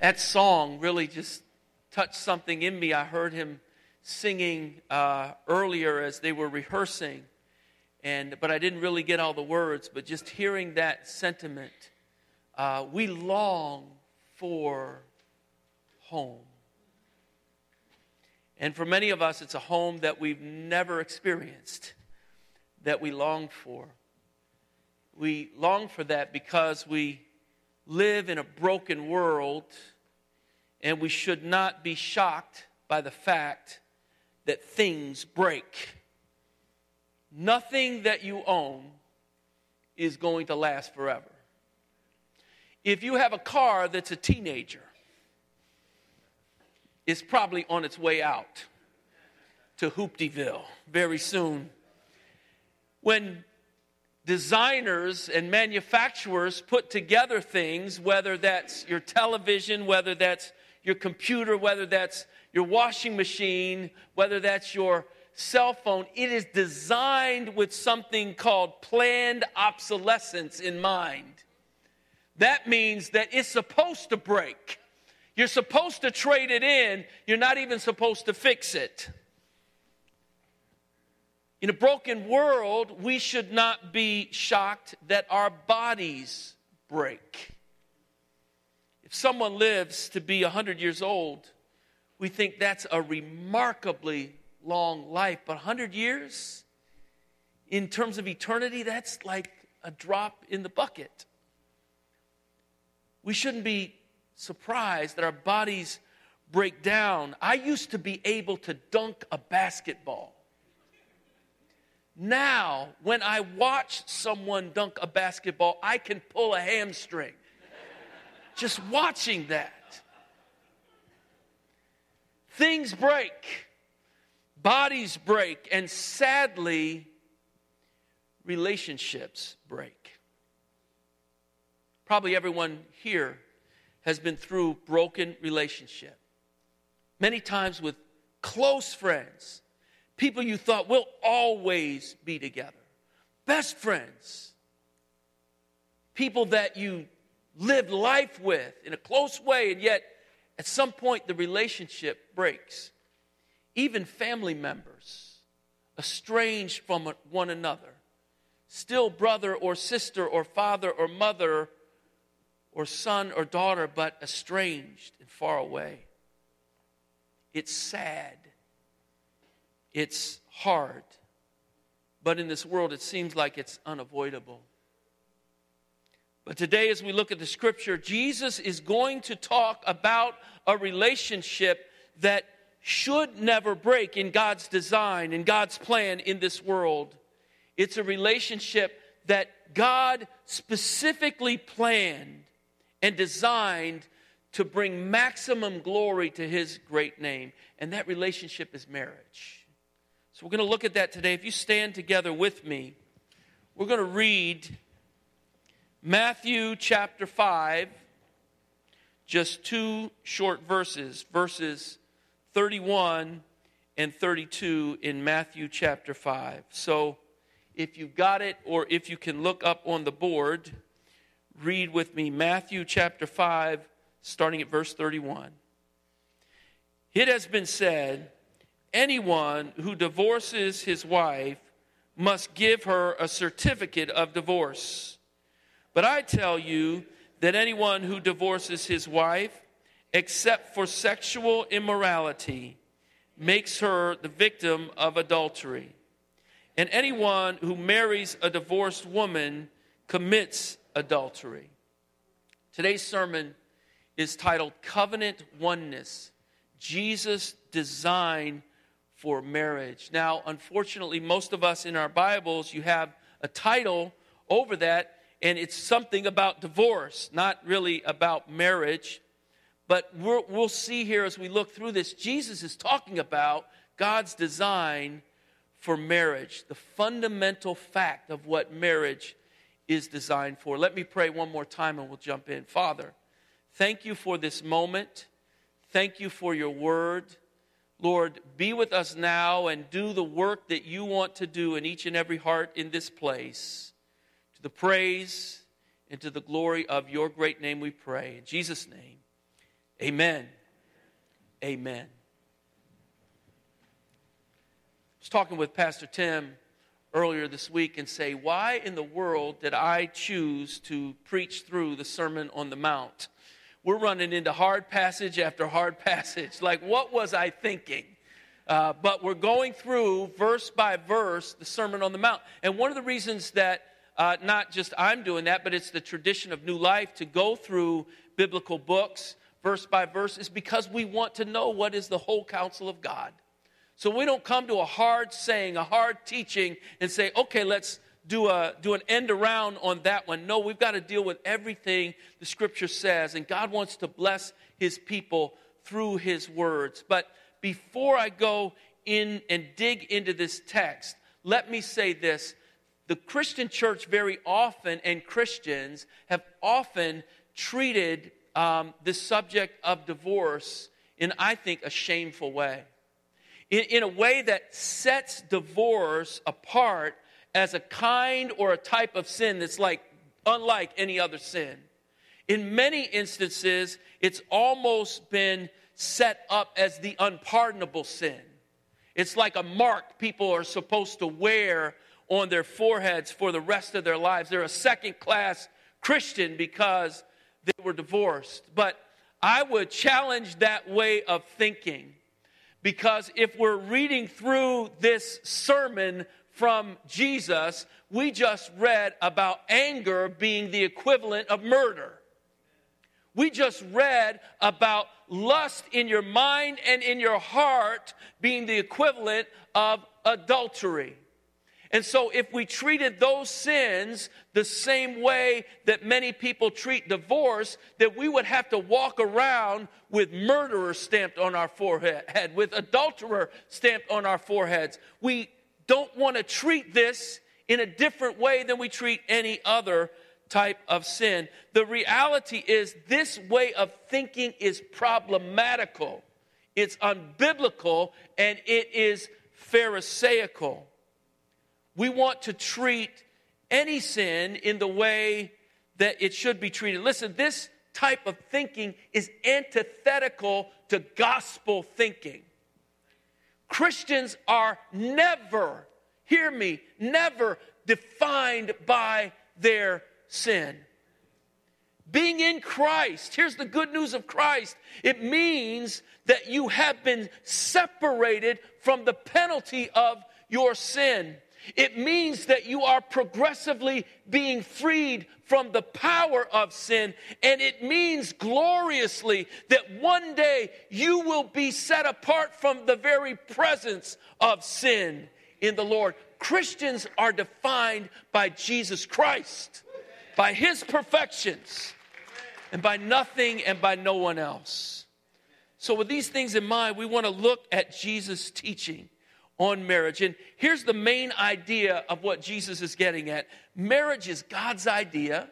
that song really just touched something in me. I heard him singing uh, earlier as they were rehearsing, and but I didn't really get all the words. But just hearing that sentiment, uh, we long for home. And for many of us, it's a home that we've never experienced, that we long for. We long for that because we live in a broken world, and we should not be shocked by the fact that things break. Nothing that you own is going to last forever. If you have a car that's a teenager, it's probably on its way out to Hooptyville very soon. When designers and manufacturers put together things, whether that's your television, whether that's your computer, whether that's your washing machine, whether that's your cell phone, it is designed with something called planned obsolescence in mind. That means that it's supposed to break. You're supposed to trade it in, you're not even supposed to fix it. In a broken world, we should not be shocked that our bodies break. If someone lives to be 100 years old, we think that's a remarkably long life. But 100 years, in terms of eternity, that's like a drop in the bucket. We shouldn't be surprised that our bodies break down. I used to be able to dunk a basketball. Now, when I watch someone dunk a basketball, I can pull a hamstring. Just watching that. Things break, bodies break, and sadly, relationships break. Probably everyone here has been through broken relationship. Many times with close friends, people you thought will always be together, best friends, people that you lived life with in a close way, and yet at some point the relationship breaks. Even family members, estranged from one another, still brother or sister or father or mother or son or daughter, but estranged and far away. It's sad. It's hard. But in this world, it seems like it's unavoidable. But today, as we look at the scripture, Jesus is going to talk about a relationship that should never break in God's design, in God's plan in this world. It's a relationship that God specifically planned and designed to bring maximum glory to his great name. And that relationship is marriage. So we're going to look at that today. If you stand together with me, we're going to read Matthew chapter 5, just two short verses, verses 31 and 32 in Matthew chapter 5. So if you've got it, or if you can look up on the board, read with me Matthew chapter 5, starting at verse 31. It has been said, anyone who divorces his wife must give her a certificate of divorce. But I tell you that anyone who divorces his wife, except for sexual immorality, makes her the victim of adultery. And anyone who marries a divorced woman commits adultery. Today's sermon is titled Covenant Oneness Jesus' Design for Marriage. Now, unfortunately, most of us in our Bibles, you have a title over that, and it's something about divorce, not really about marriage. But we will see here as we look through this, Jesus is talking about God's design for marriage, the fundamental fact of what marriage is designed for. Let me pray one more time and we'll jump in. Father, thank you for this moment. Thank you for your word. Lord, be with us now and do the work that you want to do in each and every heart in this place. To the praise and to the glory of your great name we pray. In Jesus' name, Amen. Amen. I was talking with Pastor Tim earlier this week and say, Why in the world did I choose to preach through the Sermon on the Mount? We're running into hard passage after hard passage. Like, what was I thinking? Uh, but we're going through verse by verse the Sermon on the Mount. And one of the reasons that uh, not just I'm doing that, but it's the tradition of New Life to go through biblical books verse by verse is because we want to know what is the whole counsel of God. So we don't come to a hard saying, a hard teaching, and say, okay, let's do, a, do an end around on that one. No, we've got to deal with everything the scripture says, and God wants to bless his people through his words. But before I go in and dig into this text, let me say this. The Christian church, very often, and Christians have often treated um, subject of divorce in, I think, a shameful way. In, in a way that sets divorce apart as a kind or a type of sin that's like unlike any other sin. In many instances, it's almost been set up as the unpardonable sin. It's like a mark people are supposed to wear on their foreheads for the rest of their lives. They're a second class Christian because they were divorced. But I would challenge that way of thinking because if we're reading through this sermon from Jesus, we just read about anger being the equivalent of murder. We just read about lust in your mind and in your heart being the equivalent of adultery. And so, if we treated those sins the same way that many people treat divorce, that we would have to walk around with murderer stamped on our forehead, with adulterer stamped on our foreheads. We don't want to treat this in a different way than we treat any other type of sin. The reality is, this way of thinking is problematical, it's unbiblical, and it is Pharisaical. We want to treat any sin in the way that it should be treated. Listen, this type of thinking is antithetical to gospel thinking. Christians are never, hear me, never defined by their sin. Being in Christ, here's the good news of Christ it means that you have been separated from the penalty of your sin. It means that you are progressively being freed from the power of sin. And it means gloriously that one day you will be set apart from the very presence of sin in the Lord. Christians are defined by Jesus Christ, by his perfections, and by nothing and by no one else. So, with these things in mind, we want to look at Jesus' teaching on marriage. And here's the main idea of what Jesus is getting at marriage is God's idea,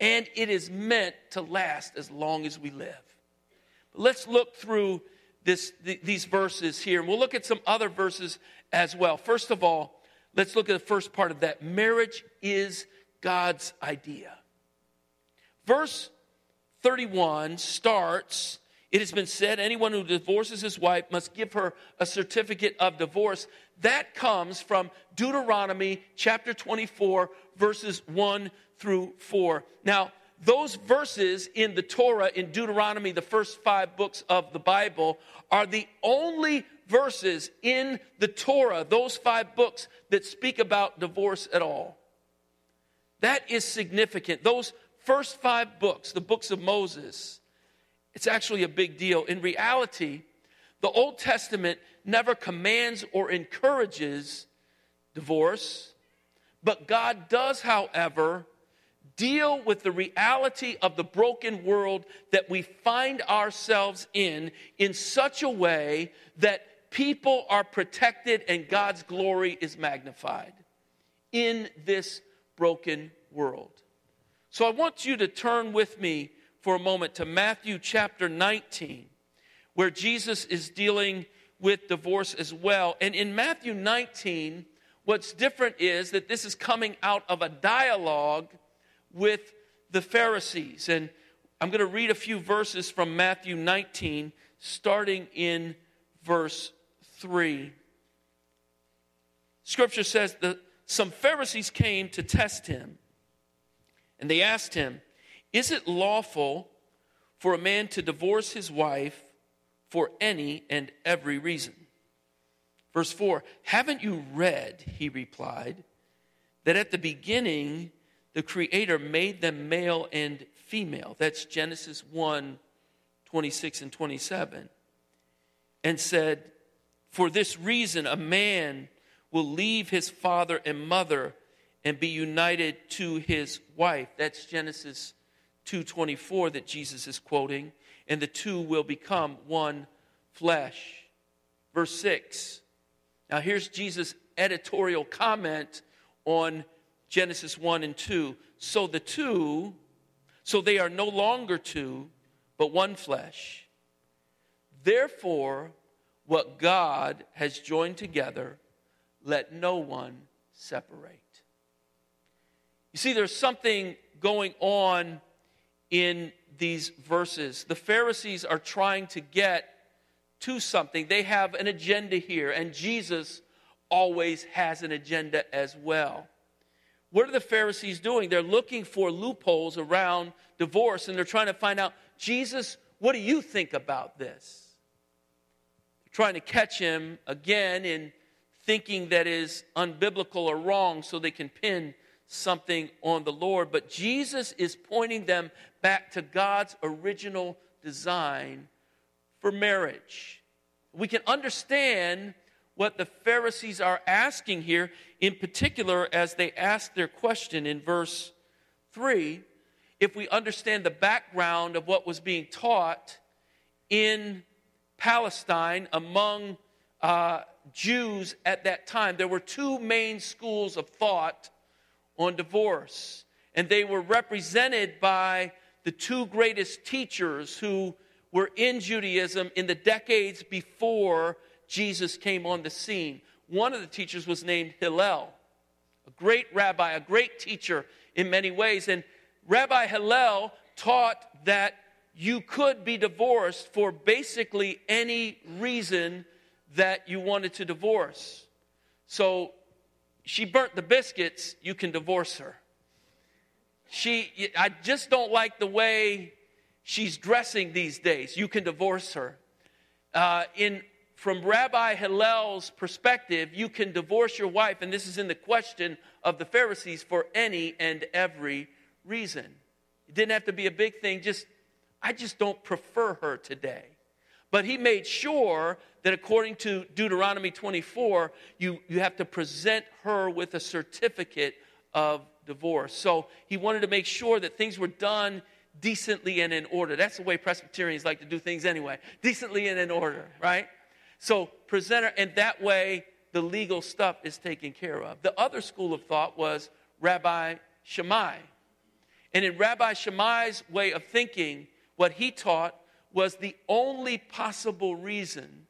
and it is meant to last as long as we live. Let's look through this, th- these verses here, and we'll look at some other verses as well. First of all, let's look at the first part of that marriage is God's idea. Verse 31 starts it has been said anyone who divorces his wife must give her a certificate of divorce. That comes from Deuteronomy chapter 24, verses 1 through 4. Now, those verses in the Torah, in Deuteronomy, the first five books of the Bible, are the only verses in the Torah, those five books, that speak about divorce at all. That is significant. Those first five books, the books of Moses, it's actually a big deal. In reality, the Old Testament never commands or encourages divorce, but God does, however, deal with the reality of the broken world that we find ourselves in in such a way that people are protected and God's glory is magnified in this broken world. So I want you to turn with me for a moment to Matthew chapter 19, where Jesus is dealing with divorce as well. And in Matthew 19, what's different is that this is coming out of a dialogue with the Pharisees. And I'm going to read a few verses from Matthew 19, starting in verse 3. Scripture says that some Pharisees came to test him, and they asked him, Is it lawful for a man to divorce his wife for any and every reason? Verse 4 Haven't you read, he replied, that at the beginning the Creator made them male and female? That's Genesis 1 26 and 27. And said, For this reason, a man will leave his father and mother and be united to his wife. That's Genesis 2:24 that Jesus is quoting, and the two will become one flesh. Verse 6. Now here's Jesus' editorial comment on Genesis 1 and 2. So the two, so they are no longer two, but one flesh. Therefore, what God has joined together, let no one separate. You see, there's something going on in these verses. The Pharisees are trying to get to something, they have an agenda here, and Jesus always has an agenda as well. What are the Pharisees doing? They're looking for loopholes around divorce and they're trying to find out, Jesus, what do you think about this? They're trying to catch him again in thinking that is unbiblical or wrong so they can pin something on the Lord. But Jesus is pointing them back to God's original design for marriage. We can understand what the Pharisees are asking here, in particular, as they ask their question in verse 3, if we understand the background of what was being taught in Palestine among uh, Jews at that time. There were two main schools of thought on divorce, and they were represented by the two greatest teachers who were in Judaism in the decades before Jesus came on the scene. One of the teachers was named Hillel, a great rabbi, a great teacher in many ways. And Rabbi Hillel taught that you could be divorced for basically any reason that you wanted to divorce. So she burnt the biscuits, you can divorce her. She, I just don't like the way she's dressing these days. You can divorce her. Uh, in from Rabbi Hillel's perspective, you can divorce your wife, and this is in the question of the Pharisees, for any and every reason. It didn't have to be a big thing, just, I just don't prefer her today. But he made sure that according to Deuteronomy 24, you, you have to present her with a certificate of divorce. So he wanted to make sure that things were done decently and in order. That's the way Presbyterians like to do things anyway decently and in order, right? So, presenter, and that way the legal stuff is taken care of. The other school of thought was Rabbi Shammai. And in Rabbi Shammai's way of thinking, what he taught was the only possible reason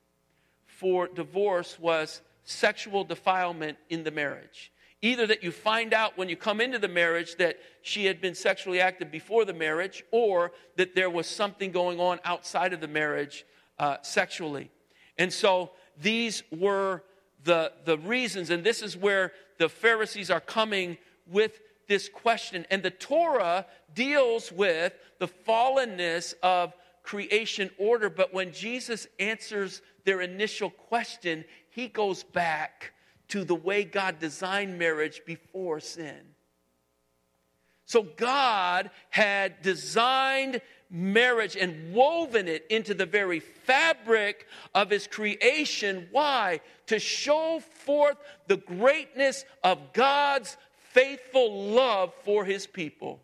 for divorce was sexual defilement in the marriage. Either that you find out when you come into the marriage that she had been sexually active before the marriage, or that there was something going on outside of the marriage uh, sexually. And so these were the, the reasons, and this is where the Pharisees are coming with this question. And the Torah deals with the fallenness of creation order, but when Jesus answers their initial question, he goes back to the way God designed marriage before sin. So God had designed marriage and woven it into the very fabric of his creation. Why? To show forth the greatness of God's faithful love for his people.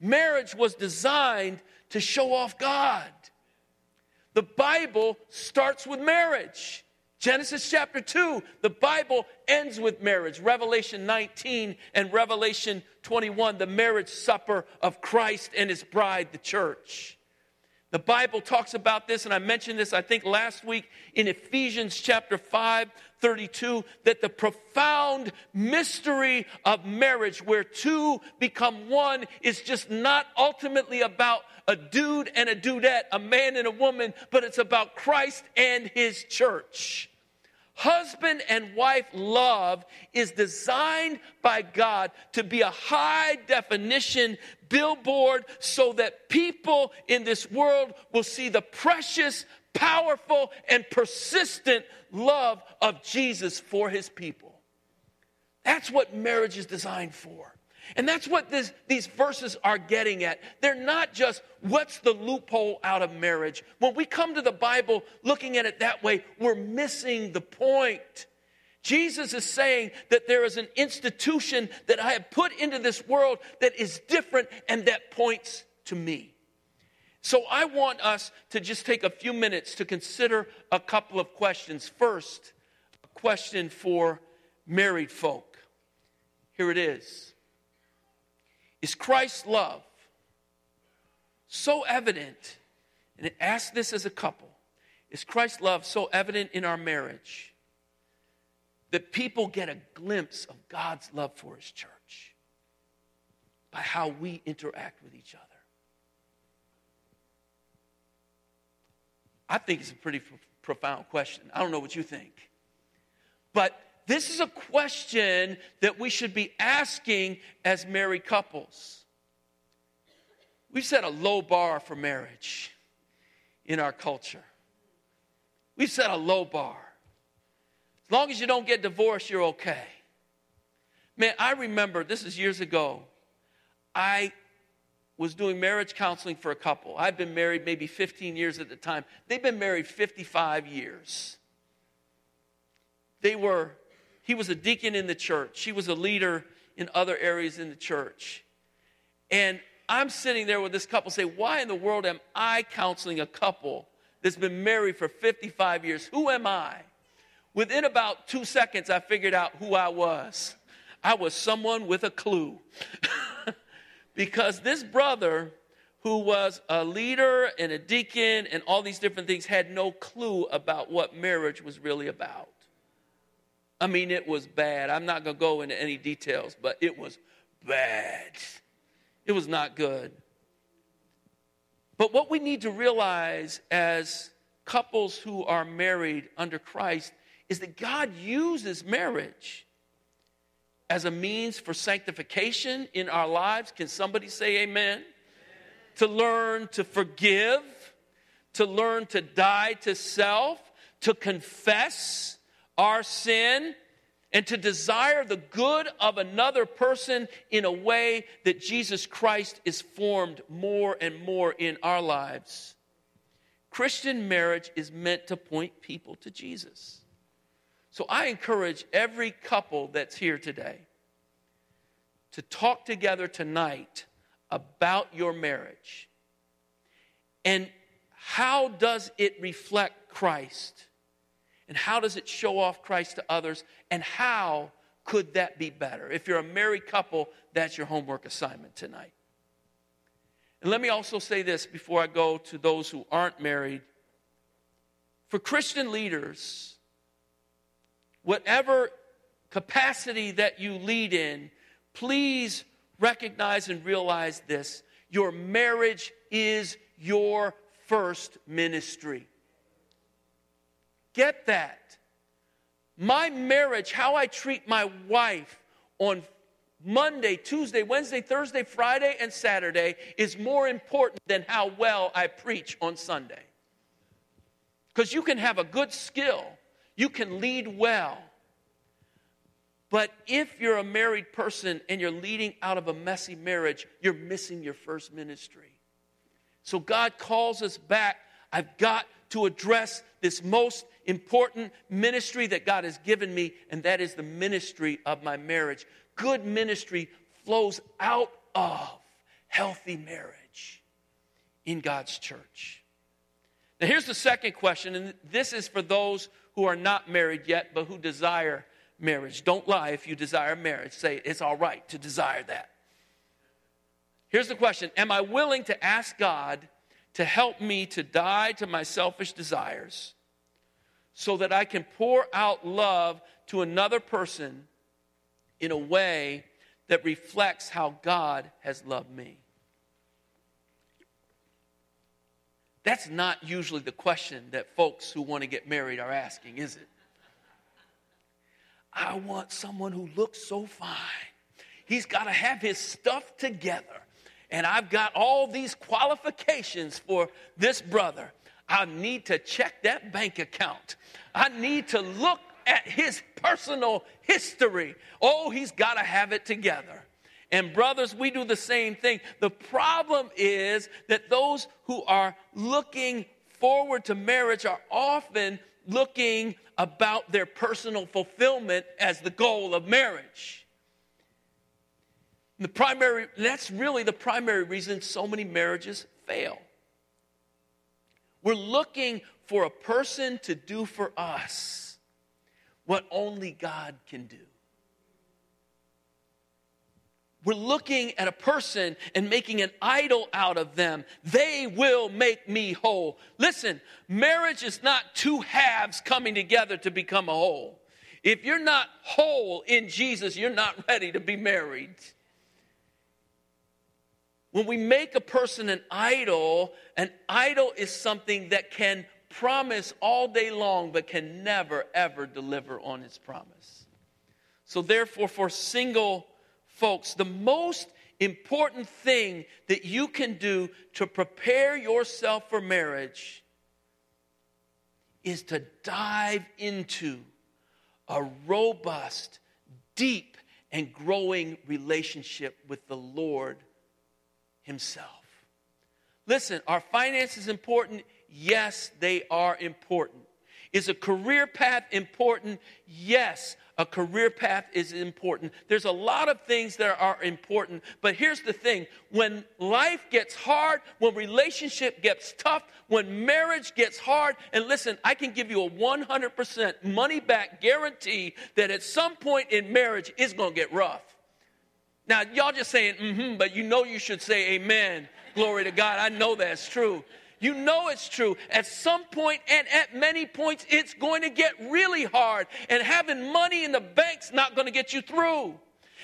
Marriage was designed to show off God. The Bible starts with marriage. Genesis chapter 2, the Bible ends with marriage. Revelation 19 and Revelation 21, the marriage supper of Christ and his bride, the church. The Bible talks about this, and I mentioned this, I think, last week in Ephesians chapter 5, 32, that the profound mystery of marriage, where two become one, is just not ultimately about a dude and a dudette, a man and a woman, but it's about Christ and his church. Husband and wife love is designed by God to be a high definition billboard so that people in this world will see the precious, powerful, and persistent love of Jesus for his people. That's what marriage is designed for. And that's what this, these verses are getting at. They're not just what's the loophole out of marriage. When we come to the Bible looking at it that way, we're missing the point. Jesus is saying that there is an institution that I have put into this world that is different and that points to me. So I want us to just take a few minutes to consider a couple of questions. First, a question for married folk. Here it is is Christ's love so evident? And ask this as a couple Is Christ's love so evident in our marriage that people get a glimpse of God's love for His church by how we interact with each other? I think it's a pretty profound question. I don't know what you think. But this is a question that we should be asking as married couples. We've set a low bar for marriage in our culture. We've set a low bar. As long as you don't get divorced, you're okay. Man, I remember, this is years ago, I was doing marriage counseling for a couple. I'd been married maybe 15 years at the time. They've been married 55 years. They were he was a deacon in the church, she was a leader in other areas in the church. And I'm sitting there with this couple say, Why in the world am I counseling a couple that's been married for 55 years? Who am I? Within about two seconds, I figured out who I was. I was someone with a clue. because this brother, who was a leader and a deacon and all these different things, had no clue about what marriage was really about. I mean, it was bad. I'm not going to go into any details, but it was bad. It was not good. But what we need to realize as couples who are married under Christ is that God uses marriage as a means for sanctification in our lives. Can somebody say amen? amen? To learn to forgive, to learn to die to self, to confess our sin and to desire the good of another person in a way that Jesus Christ is formed more and more in our lives. Christian marriage is meant to point people to Jesus. So I encourage every couple that's here today to talk together tonight about your marriage. And how does it reflect Christ? And how does it show off Christ to others? And how could that be better? If you're a married couple, that's your homework assignment tonight. And let me also say this before I go to those who aren't married. For Christian leaders, whatever capacity that you lead in, please recognize and realize this your marriage is your first ministry. Get that. My marriage, how I treat my wife on Monday, Tuesday, Wednesday, Thursday, Friday, and Saturday is more important than how well I preach on Sunday. Because you can have a good skill, you can lead well. But if you're a married person and you're leading out of a messy marriage, you're missing your first ministry. So God calls us back. I've got to address this most important ministry that God has given me, and that is the ministry of my marriage. Good ministry flows out of healthy marriage in God's church. Now, here's the second question, and this is for those who are not married yet, but who desire marriage. Don't lie if you desire marriage. Say it's all right to desire that. Here's the question Am I willing to ask God to help me to die to my selfish desires so that I can pour out love to another person in a way that reflects how God has loved me. That's not usually the question that folks who want to get married are asking, is it? I want someone who looks so fine. He's got to have his stuff together. And I've got all these qualifications for this brother. I need to check that bank account. I need to look at his personal history. Oh, he's got to have it together. And brothers, we do the same thing. The problem is that those who are looking forward to marriage are often looking about their personal fulfillment as the goal of marriage. The primary, that's really the primary reason so many marriages fail. We're looking for a person to do for us what only God can do. We're looking at a person and making an idol out of them. They will make me whole. Listen, marriage is not two halves coming together to become a whole. If you're not whole in Jesus, you're not ready to be married. When we make a person an idol, an idol is something that can promise all day long but can never, ever deliver on its promise. So, therefore, for single folks, the most important thing that you can do to prepare yourself for marriage is to dive into a robust, deep, and growing relationship with the Lord Himself. Listen, our finances important? Yes, they are important. Is a career path important? Yes, a career path is important. There's a lot of things that are important, but here's the thing when life gets hard, when relationship gets tough, when marriage gets hard, and listen, I can give you a 100% money back guarantee that at some point in marriage it's going to get rough. Now, y'all just saying, mm hmm, but you know you should say amen. Glory to God. I know that's true. You know it's true. At some point and at many points, it's going to get really hard. And having money in the bank's not going to get you through.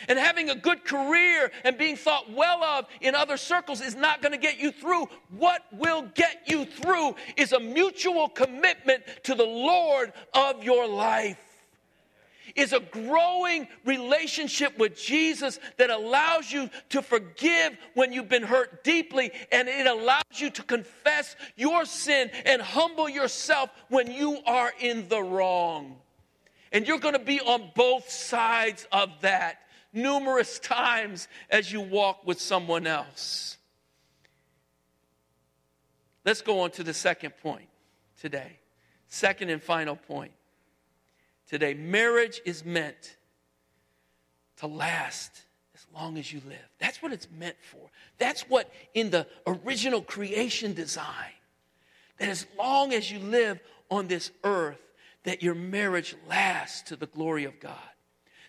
And having a good career and being thought well of in other circles is not going to get you through. What will get you through is a mutual commitment to the Lord of your life is a growing relationship with Jesus that allows you to forgive when you've been hurt deeply, and it allows you to confess your sin and humble yourself when you are in the wrong. And you're going to be on both sides of that numerous times as you walk with someone else. Let's go on to the second point today. Second and final point today. Marriage is meant to last as long as you live. That's what it's meant for. That's what in the original creation design, that as long as you live on this earth, that your marriage lasts to the glory of God.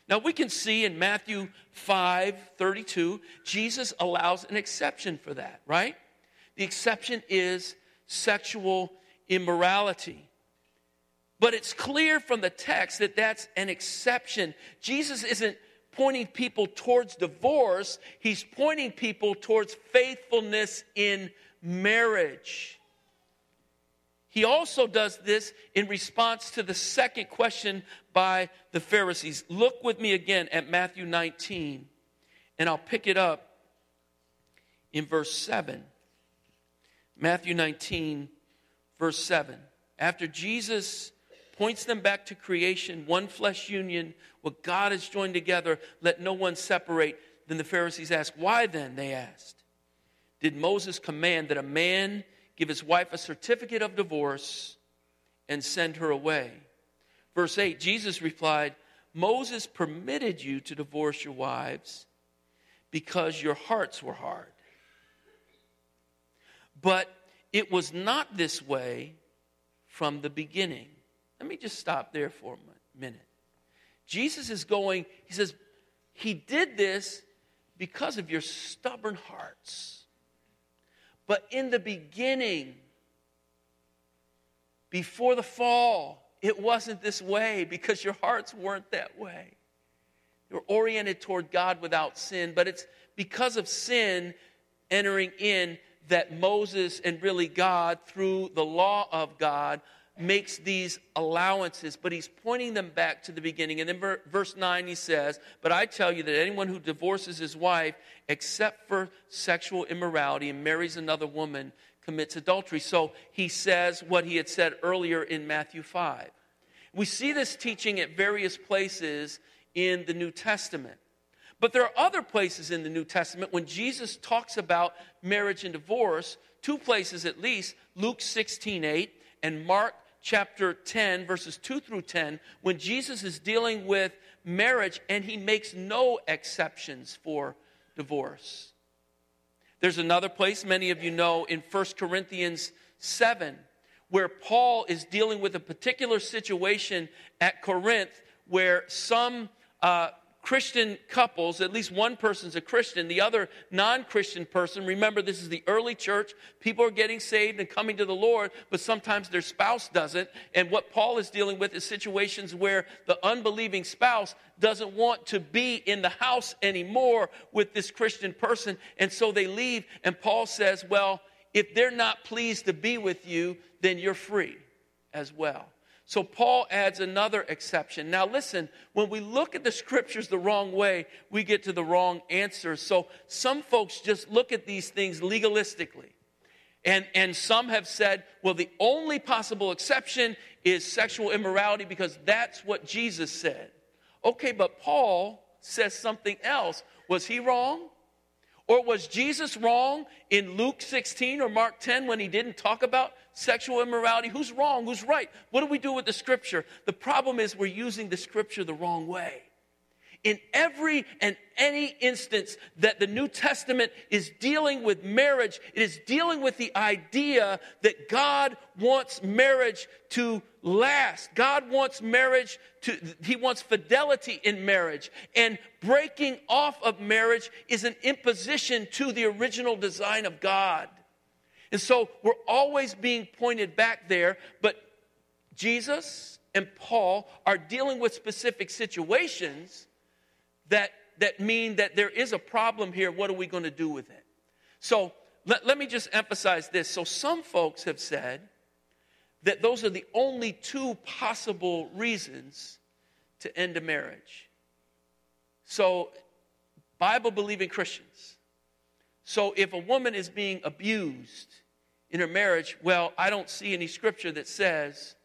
Now we can see in Matthew 5 32, Jesus allows an exception for that, right? The exception is sexual immorality. But it's clear from the text that that's an exception. Jesus isn't pointing people towards divorce, he's pointing people towards faithfulness in marriage. He also does this in response to the second question by the Pharisees. Look with me again at Matthew 19, and I'll pick it up in verse 7. Matthew 19, verse 7. After Jesus points them back to creation, one flesh union, what God has joined together, let no one separate. Then the Pharisees asked, Why then? They asked. Did Moses command that a man give his wife a certificate of divorce and send her away? Verse 8 Jesus replied, Moses permitted you to divorce your wives because your hearts were hard. But it was not this way from the beginning. Let me just stop there for a minute. Jesus is going, he says, He did this because of your stubborn hearts. But in the beginning, before the fall, it wasn't this way because your hearts weren't that way. You're oriented toward God without sin, but it's because of sin entering in that Moses and really God, through the law of God, makes these allowances, but he's pointing them back to the beginning. And in verse 9, he says, But I tell you that anyone who divorces his wife, except for sexual immorality, and marries another woman, commits adultery. So he says what he had said earlier in Matthew 5. We see this teaching at various places in the New Testament. But there are other places in the New Testament when Jesus talks about marriage and divorce, two places at least, Luke 16 8 and Mark chapter 10, verses 2 through 10, when Jesus is dealing with marriage and he makes no exceptions for divorce. There's another place, many of you know, in 1 Corinthians 7, where Paul is dealing with a particular situation at Corinth where some uh, Christian couples, at least one person's a Christian, the other non Christian person, remember this is the early church, people are getting saved and coming to the Lord, but sometimes their spouse doesn't. And what Paul is dealing with is situations where the unbelieving spouse doesn't want to be in the house anymore with this Christian person, and so they leave. And Paul says, Well, if they're not pleased to be with you, then you're free as well. So Paul adds another exception. Now, listen, when we look at the scriptures the wrong way, we get to the wrong answer. So some folks just look at these things legalistically. And, and some have said, well, the only possible exception is sexual immorality because that's what Jesus said. Okay, but Paul says something else. Was he wrong? Or was Jesus wrong in Luke 16 or Mark 10 when he didn't talk about sexual immorality? Who's wrong? Who's right? What do we do with the scripture? The problem is we're using the scripture the wrong way. In every and any instance that the New Testament is dealing with marriage, it is dealing with the idea that God wants marriage to last. God wants marriage to, He wants fidelity in marriage. And breaking off of marriage is an imposition to the original design of God. And so we're always being pointed back there, but Jesus and Paul are dealing with specific situations that, that mean that there is a problem here. What are we going to do with it? So let, let me just emphasize this. So some folks have said that those are the only two possible reasons to end a marriage. So, Bible believing Christians. So, if a woman is being abused in her marriage, well, I don't see any scripture that says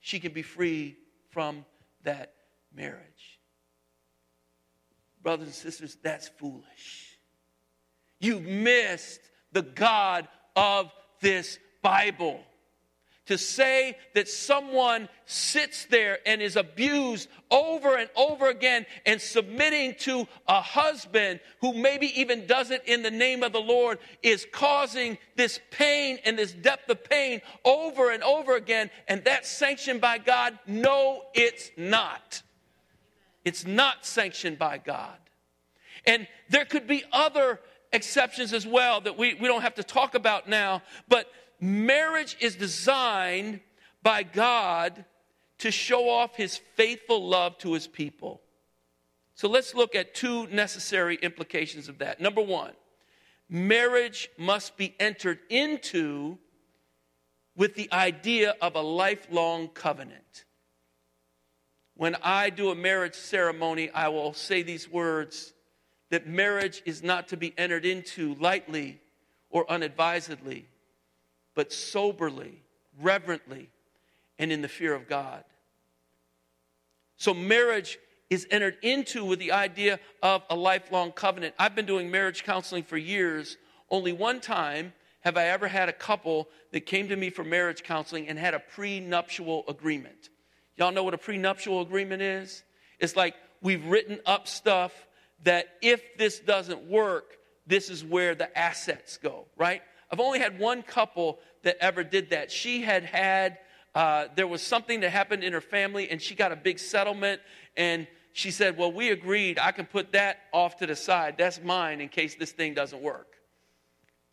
she can be free from that marriage. Brothers and sisters, that's foolish. You've missed the God of this Bible to say that someone sits there and is abused over and over again and submitting to a husband who maybe even does it in the name of the Lord is causing this pain and this depth of pain over and over again, and that's sanctioned by God? No, it's not. It's not sanctioned by God. And there could be other exceptions as well that we, we don't have to talk about now, but marriage is designed by God to show off his faithful love to his people. So let's look at two necessary implications of that. Number one, marriage must be entered into with the idea of a lifelong covenant. When I do a marriage ceremony, I will say these words that marriage is not to be entered into lightly or unadvisedly but soberly, reverently, and in the fear of God. So, marriage is entered into with the idea of a lifelong covenant. I've been doing marriage counseling for years. Only one time have I ever had a couple that came to me for marriage counseling and had a prenuptial agreement. Y'all know what a prenuptial agreement is? It's like we've written up stuff that if this doesn't work, this is where the assets go, right? I've only had one couple that ever did that. She had had, uh, there was something that happened in her family, and she got a big settlement. And she said, Well, we agreed I can put that off to the side. That's mine in case this thing doesn't work.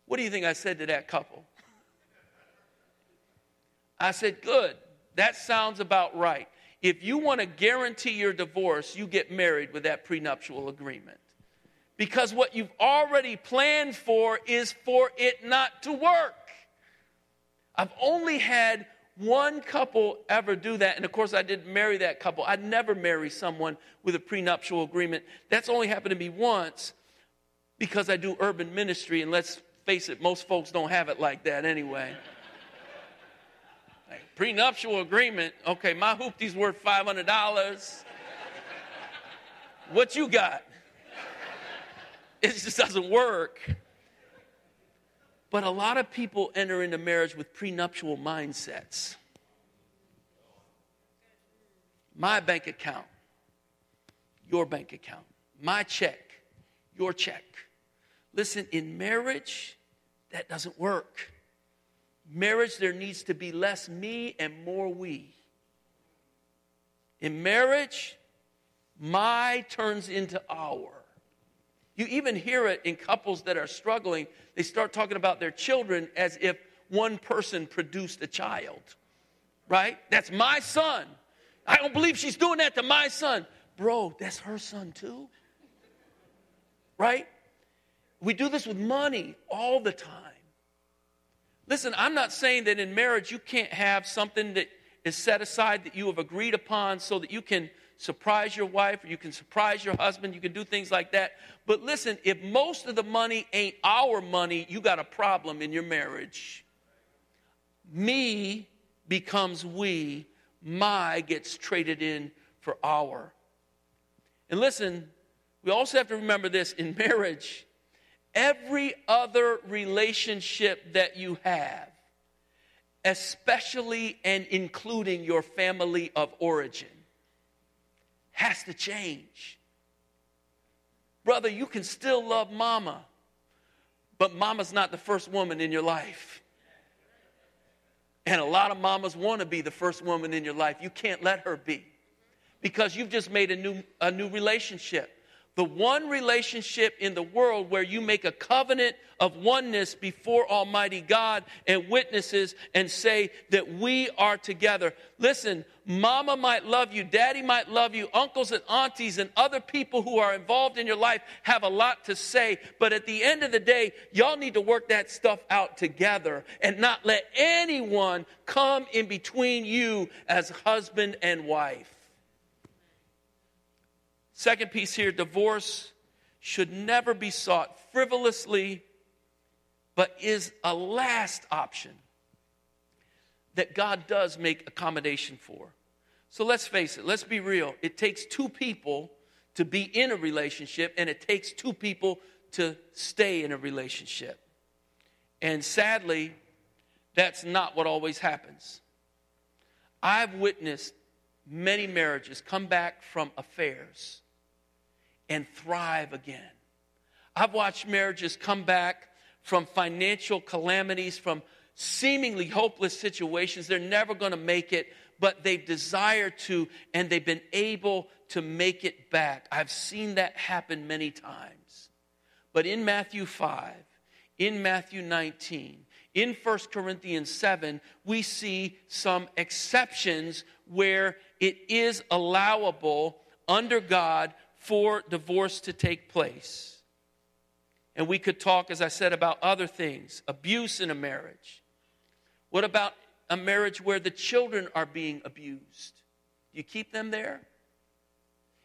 What do you think I said to that couple? I said, Good. That sounds about right. If you want to guarantee your divorce, you get married with that prenuptial agreement. Because what you've already planned for is for it not to work. I've only had one couple ever do that. And of course, I didn't marry that couple. I'd never marry someone with a prenuptial agreement. That's only happened to me once because I do urban ministry. And let's face it, most folks don't have it like that anyway. Prenuptial agreement. Okay, my hoopty's worth $500. What you got? It just doesn't work. But a lot of people enter into marriage with prenuptial mindsets. My bank account, your bank account, my check, your check. Listen, in marriage, that doesn't work. Marriage, there needs to be less me and more we. In marriage, my turns into our. You even hear it in couples that are struggling. They start talking about their children as if one person produced a child, right? That's my son. I don't believe she's doing that to my son. Bro, that's her son too, right? We do this with money all the time. Listen, I'm not saying that in marriage you can't have something that is set aside that you have agreed upon so that you can surprise your wife or you can surprise your husband. You can do things like that. But listen, if most of the money ain't our money, you got a problem in your marriage. Me becomes we, my gets traded in for our. And listen, we also have to remember this in marriage, every other relationship that you have, especially and including your family of origin, has to change. Brother, you can still love mama, but mama's not the first woman in your life. And a lot of mamas want to be the first woman in your life. You can't let her be because you've just made a new, a new relationship the one relationship in the world where you make a covenant of oneness before Almighty God and witnesses and say that we are together. Listen, mama might love you, daddy might love you, uncles and aunties and other people who are involved in your life have a lot to say, but at the end of the day, y'all need to work that stuff out together and not let anyone come in between you as husband and wife. Second piece here divorce should never be sought frivolously, but is a last option that God does make accommodation for. So let's face it, let's be real. It takes two people to be in a relationship, and it takes two people to stay in a relationship. And sadly, that's not what always happens. I've witnessed many marriages come back from affairs and thrive again. I've watched marriages come back from financial calamities, from seemingly hopeless situations. They're never going to make it, but they've desired to, and they've been able to make it back. I've seen that happen many times. But in Matthew 5, in Matthew 19, in 1 Corinthians 7, we see some exceptions where it is allowable under God for divorce to take place. And we could talk, as I said, about other things abuse in a marriage. What about a marriage where the children are being abused? Do you keep them there?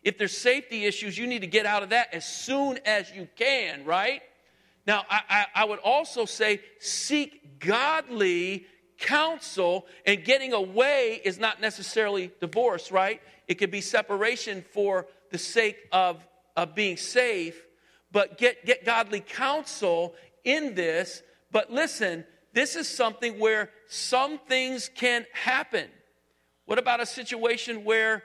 If there's safety issues, you need to get out of that as soon as you can, right? Now, I, I, I would also say seek godly counsel, and getting away is not necessarily divorce, right? It could be separation for the sake of, of being safe, but get, get godly counsel in this. But listen, this is something where some things can happen. What about a situation where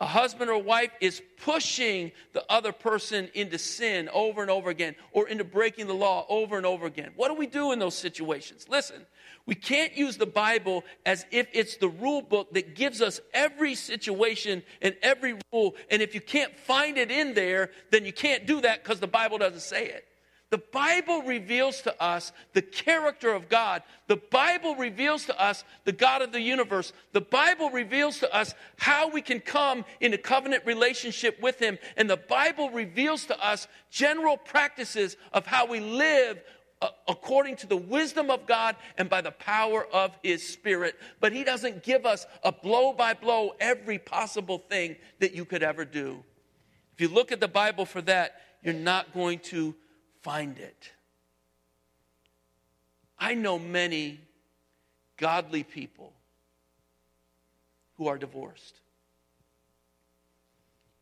a husband or wife is pushing the other person into sin over and over again or into breaking the law over and over again? What do we do in those situations? Listen, we can't use the Bible as if it's the rule book that gives us every situation and every rule. And if you can't find it in there, then you can't do that because the Bible doesn't say it. The Bible reveals to us the character of God. The Bible reveals to us the God of the universe. The Bible reveals to us how we can come in a covenant relationship with Him. And the Bible reveals to us general practices of how we live according to the wisdom of God and by the power of His Spirit. But He doesn't give us a blow by blow every possible thing that you could ever do. If you look at the Bible for that, you're not going to find it. I know many godly people who are divorced.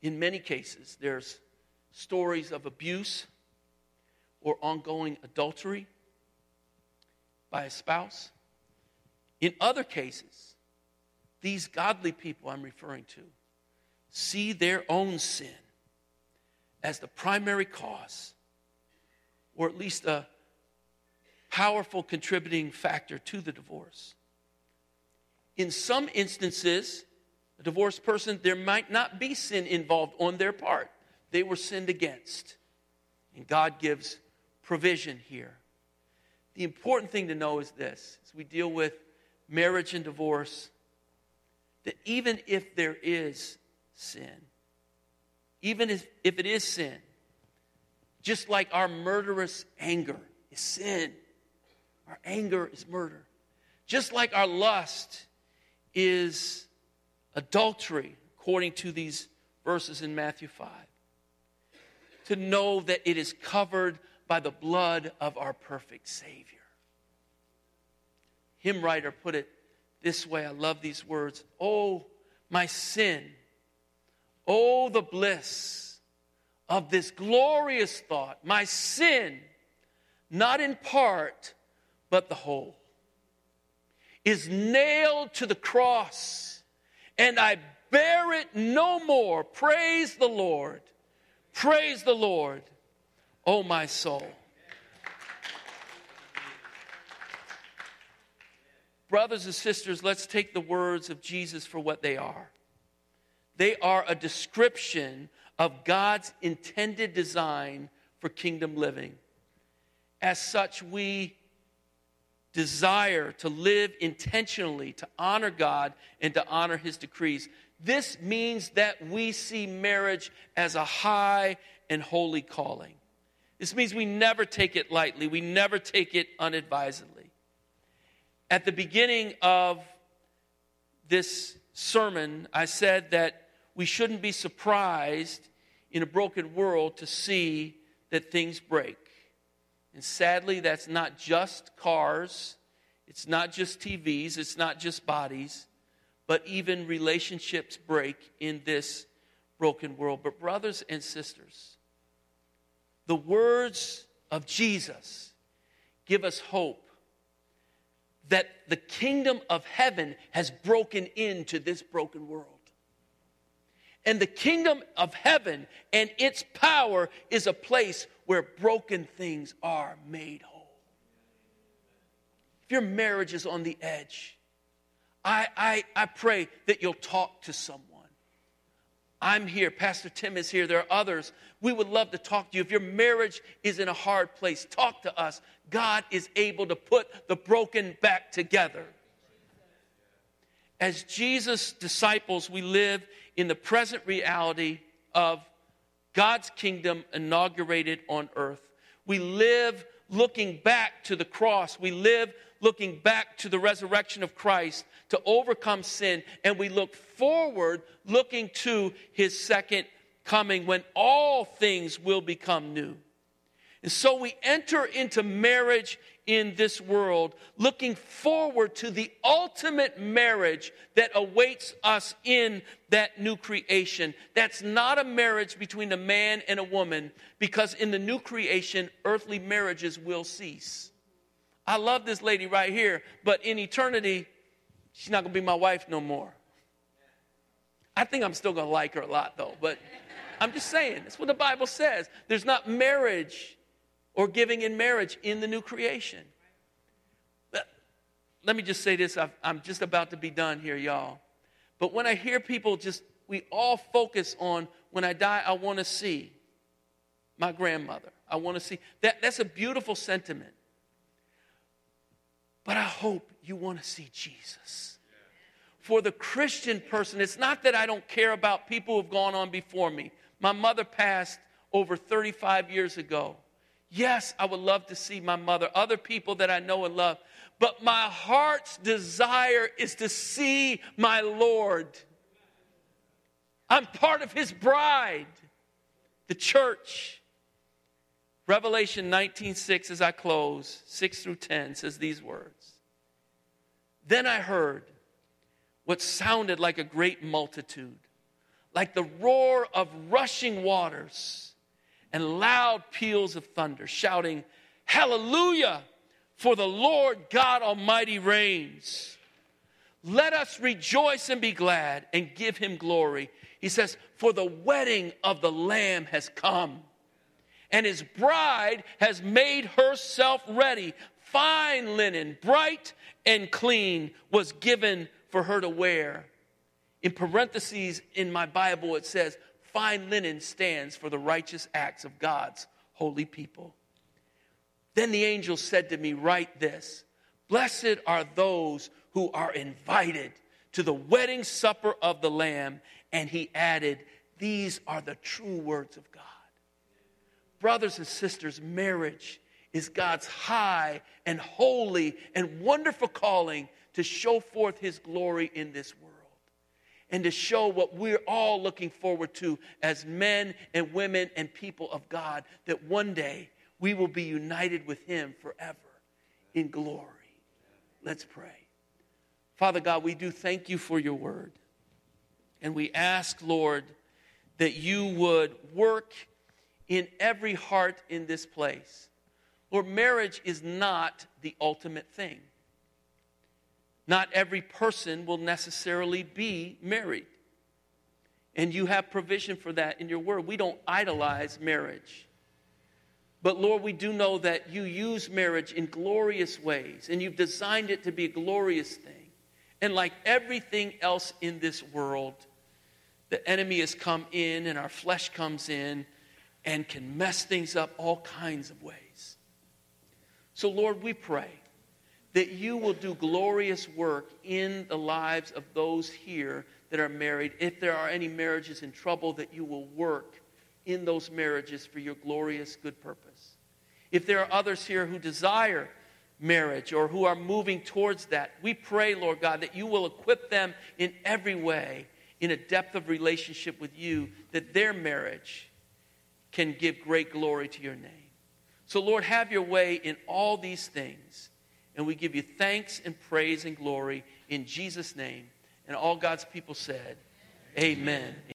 In many cases, there's stories of abuse or ongoing adultery by a spouse. In other cases, these godly people I'm referring to see their own sin as the primary cause, or at least a powerful contributing factor to the divorce. In some instances, a divorced person, there might not be sin involved on their part. They were sinned against. And God gives provision here. The important thing to know is this as we deal with marriage and divorce, that even if there is sin, even if, if it is sin, just like our murderous anger is sin, our anger is murder. Just like our lust is adultery, according to these verses in Matthew 5. To know that it is covered by the blood of our perfect Savior. Hymn writer put it this way I love these words. Oh, my sin. Oh, the bliss of this glorious thought. My sin, not in part, but the whole, is nailed to the cross, and I bear it no more. Praise the Lord. Praise the Lord. Oh, my soul. Brothers and sisters, let's take the words of Jesus for what they are. They are a description of God's intended design for kingdom living. As such, we desire to live intentionally, to honor God and to honor His decrees. This means that we see marriage as a high and holy calling. This means we never take it lightly, we never take it unadvisedly. At the beginning of this sermon, I said that we shouldn't be surprised in a broken world to see that things break. And sadly, that's not just cars, it's not just TVs, it's not just bodies, but even relationships break in this broken world. But, brothers and sisters, the words of Jesus give us hope that the kingdom of heaven has broken into this broken world. And the kingdom of heaven and its power is a place where broken things are made whole. If your marriage is on the edge, I, I, I pray that you'll talk to someone I'm here. Pastor Tim is here. There are others. We would love to talk to you. If your marriage is in a hard place, talk to us. God is able to put the broken back together. As Jesus' disciples, we live in the present reality of God's kingdom inaugurated on earth. We live looking back to the cross. We live looking back to the resurrection of Christ to overcome sin, and we look forward looking to his second coming when all things will become new. And so we enter into marriage in this world looking forward to the ultimate marriage that awaits us in that new creation. That's not a marriage between a man and a woman because in the new creation, earthly marriages will cease. I love this lady right here, but in eternity, she's not going to be my wife no more. I think I'm still going to like her a lot, though, but I'm just saying, that's what the Bible says. There's not marriage or giving in marriage in the new creation. But let me just say this i am just about to be done here, y'all. But when I hear people just, we all focus on when I die, I want to see my grandmother. I want to see that. That's a beautiful sentiment. But I hope you want to see Jesus. For the Christian person, it's not that I don't care about people who've gone on before me. My mother passed over 35 years ago. Yes, I would love to see my mother, other people that I know and love, but my heart's desire is to see my Lord. I'm part of his bride, the church. Revelation 19:6 as I close, 6 through 10 says these words. Then I heard what sounded like a great multitude, like the roar of rushing waters and loud peals of thunder, shouting, Hallelujah! For the Lord God Almighty reigns. Let us rejoice and be glad and give him glory. He says, For the wedding of the Lamb has come, and his bride has made herself ready. Fine linen, bright and clean, was given for her to wear. In parentheses in my Bible, it says, fine linen stands for the righteous acts of God's holy people. Then the angel said to me, Write this Blessed are those who are invited to the wedding supper of the Lamb. And he added, These are the true words of God. Brothers and sisters, marriage is God's high and holy and wonderful calling to show forth his glory in this world and to show what we're all looking forward to as men and women and people of God that one day we will be united with Him forever in glory. Let's pray. Father God, we do thank you for your word. And we ask, Lord, that you would work in every heart in this place. Lord, marriage is not the ultimate thing. Not every person will necessarily be married. And you have provision for that in your word. We don't idolize marriage. But Lord, we do know that you use marriage in glorious ways, and you've designed it to be a glorious thing. And like everything else in this world, the enemy has come in, and our flesh comes in and can mess things up all kinds of ways. So, Lord, we pray that you will do glorious work in the lives of those here that are married. If there are any marriages in trouble, that you will work in those marriages for your glorious good purpose. If there are others here who desire marriage or who are moving towards that, we pray, Lord God, that you will equip them in every way in a depth of relationship with you, that their marriage can give great glory to your name. So, Lord, have your way in all these things. And we give you thanks and praise and glory in Jesus' name. And all God's people said, Amen. Amen.